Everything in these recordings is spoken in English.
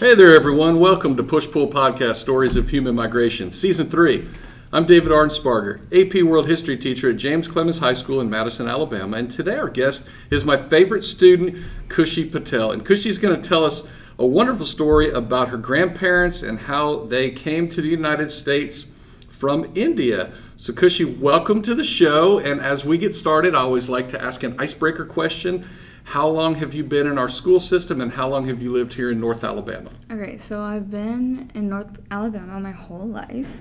Hey there, everyone. Welcome to Push Pull Podcast Stories of Human Migration, Season 3. I'm David Arnsparger, AP World History teacher at James Clemens High School in Madison, Alabama. And today our guest is my favorite student, Khushi Patel. And Khushi is going to tell us a wonderful story about her grandparents and how they came to the United States from India. So, Khushi, welcome to the show. And as we get started, I always like to ask an icebreaker question. How long have you been in our school system and how long have you lived here in North Alabama? Okay, so I've been in North Alabama my whole life,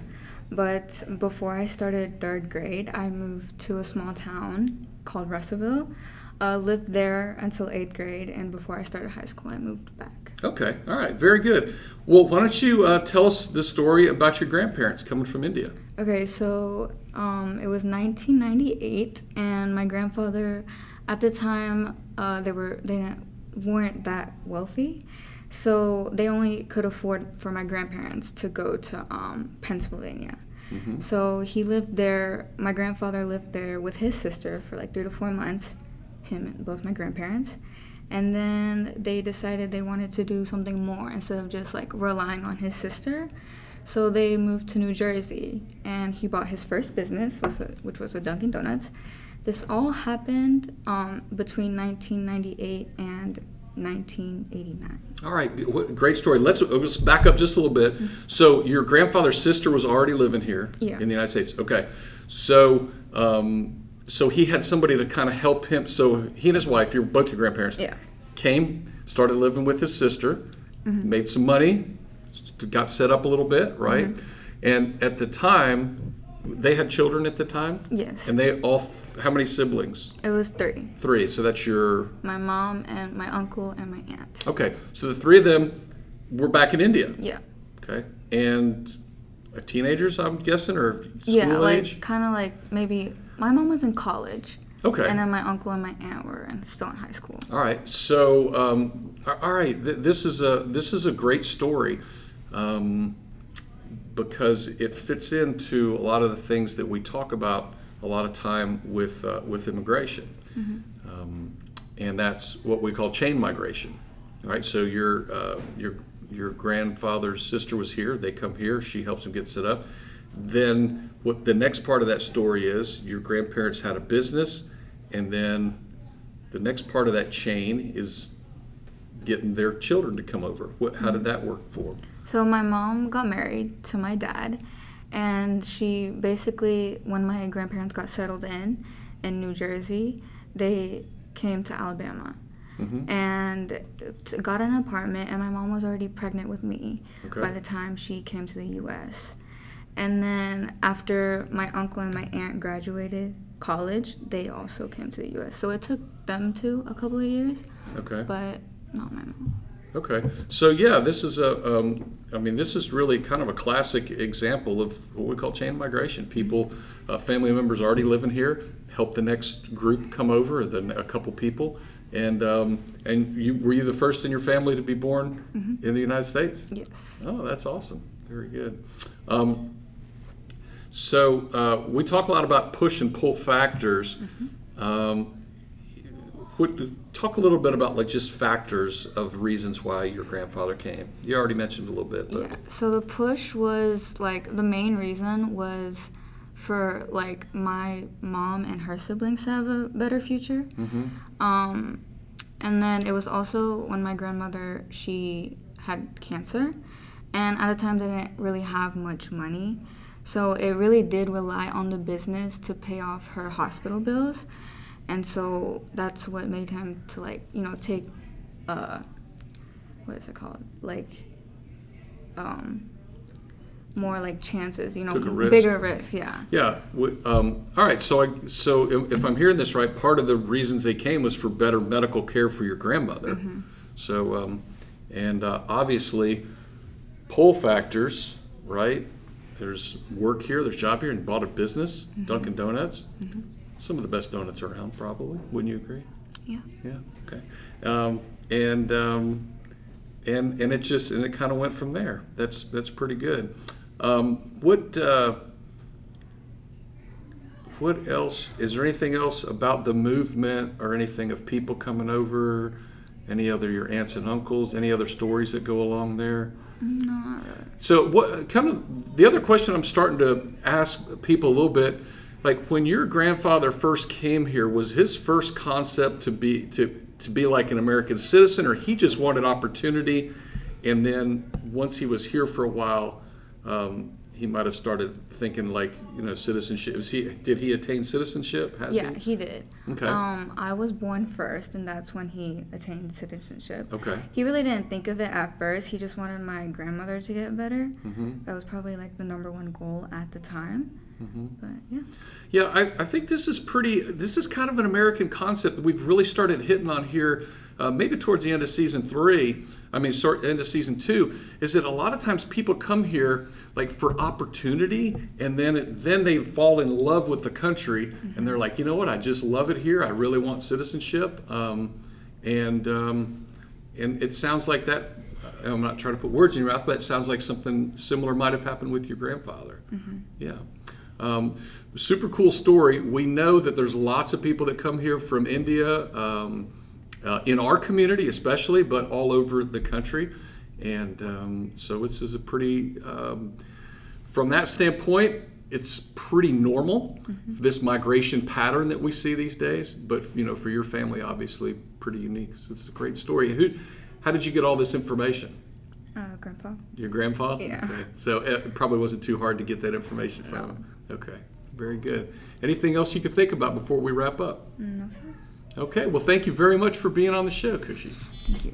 but before I started third grade, I moved to a small town called Russellville. Uh, lived there until eighth grade, and before I started high school, I moved back. Okay, all right, very good. Well, why don't you uh, tell us the story about your grandparents coming from India? Okay, so um, it was 1998, and my grandfather, at the time, uh, they were they weren't that wealthy, so they only could afford for my grandparents to go to um, Pennsylvania. Mm-hmm. So he lived there. My grandfather lived there with his sister for like three to four months. Him and both my grandparents. And then they decided they wanted to do something more instead of just like relying on his sister. So they moved to New Jersey, and he bought his first business, which was a Dunkin' Donuts. This all happened um, between 1998 and 1989. All right, what- great story. Let's, let's back up just a little bit. So, your grandfather's sister was already living here Yeah. in the United States. Okay, so um, so he had somebody to kind of help him. So he and his wife, your both your grandparents, Yeah. came, started living with his sister, Mm-hmm. made some money, got set up a little bit, right? Mm-hmm. And at the time, they had children at the time. Yes. And they all, th- how many siblings? It was three Three. So that's your my mom, and my uncle, and my aunt. Okay, so the three of them were back in India. Yeah. Okay, and teenagers, I'm guessing, or school yeah, like age. kind of like maybe my mom was in college. Okay. And then my uncle and my aunt were in, still in high school. All right. So, um, all right, th- this is a this is a great story um, because it fits into a lot of the things that we talk about a lot of time with uh, with immigration, um, and that's what we call chain migration. right? So your uh, your your grandfather's sister was here. They come here. She helps them get set up. Then what the next part of that story is your grandparents had a business, and then the next part of that chain is getting their children to come over. What, how did that work for them? So my mom got married to my dad, and she basically, when my grandparents got settled in in New Jersey, they came to Alabama. Mm-hmm. And got an apartment, and my mom was already pregnant with me Okay. by the time she came to the U.S. And then after my uncle and my aunt graduated college, they also came to the U.S. So it took them two a couple of years, Okay. but not my mom. Okay. So yeah, this is a. Um, I mean, this is really kind of a classic example of what we call chain migration. People, uh, family members already living here, help the next group come over, then a couple people, and um, and you were you the first in your family to be born in the United States? Yes. Oh, that's awesome. Very good. Um, so uh, we talk a lot about push and pull factors. Um, what, talk a little bit about like just factors of reasons why your grandfather came. You already mentioned a little bit, but Yeah. So the push was like the main reason was for like my mom and her siblings to have a better future. Mhm. Um, and then it was also when my grandmother she had cancer, and at the time they didn't really have much money, so it really did rely on the business to pay off her hospital bills, and so that's what made him to like you know take, uh, what is it called like, um, more like chances you know Took a risk. bigger risk yeah yeah. Um, all right. So I, so if- I'm hearing this right, part of the reasons they came was for better medical care for your grandmother. So um, and uh, obviously, pull factors, right? There's work here, there's job here, and bought a business, Dunkin' Donuts. Some of the best donuts around, probably. Wouldn't you agree? yeah Yeah. Okay. Um, and um, and and it just and it kind of went from there. That's that's pretty good. Um, what uh, what else is there? Anything else about the movement or anything of people coming over Any other your aunts and uncles? Any other stories that go along there? No. So what kind of the other question I'm starting to ask people a little bit, like when your grandfather first came here, was his first concept to be to to be like an American citizen, or he just wanted opportunity, and then once he was here for a while, um, he might have started thinking like you know citizenship. Is he did he attain citizenship? Has Yeah, he? he did. Okay. Um, I was born first, and that's when he attained citizenship. Okay. He really didn't think of it at first. He just wanted my grandmother to get better. hmm That was probably like the number one goal at the time. Hmm But yeah. Yeah, I, I think this is pretty. This is kind of an American concept that we've really started hitting on here, uh, maybe towards the end of season three. I mean, start end of season two. Is that a lot of times people come here like for opportunity, and then it, then they fall in love with the country, and they're like, you know what? I just love it here. I really want citizenship, um, and um, and it sounds like that. I'm not trying to put words in your mouth, but it sounds like something similar might have happened with your grandfather. Yeah. Um, super cool story. We know that there's lots of people that come here from India, um, uh, in our community especially, but all over the country. And um, so this is a pretty, um, from that standpoint, it's pretty normal, this migration pattern that we see these days. But, you know, for your family, obviously pretty unique. So it's a great story. Who, how did you get all this information? Uh, grandpa. Your grandpa? Yeah. Okay. So it probably wasn't too hard to get that information from him. Okay. Very good. Anything else you could think about before we wrap up? Mm, No, sir. Okay. Well, thank you very much for being on the show, Khushi. Thank you.